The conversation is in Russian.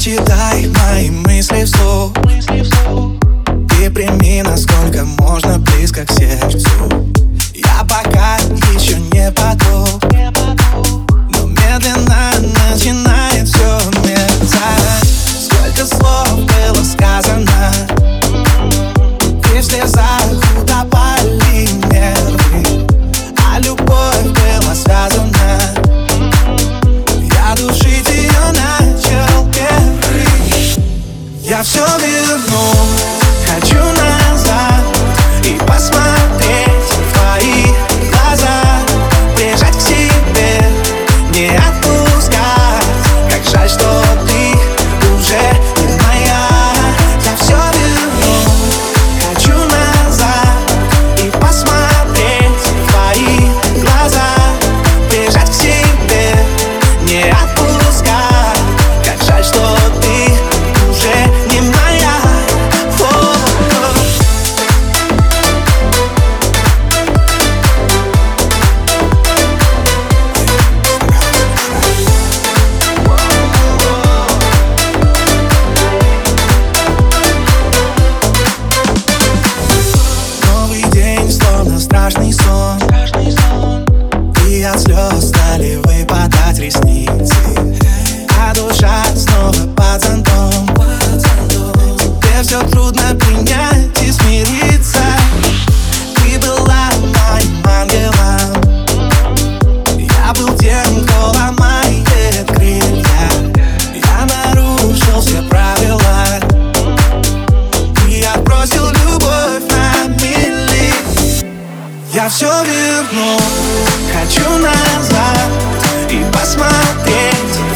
Прочитай мои мысли вслух. страшный сон. И от слез стали выпадать ресницы А душа снова под зонтом. Тебе все трудно Я все верну Хочу назад и посмотреть.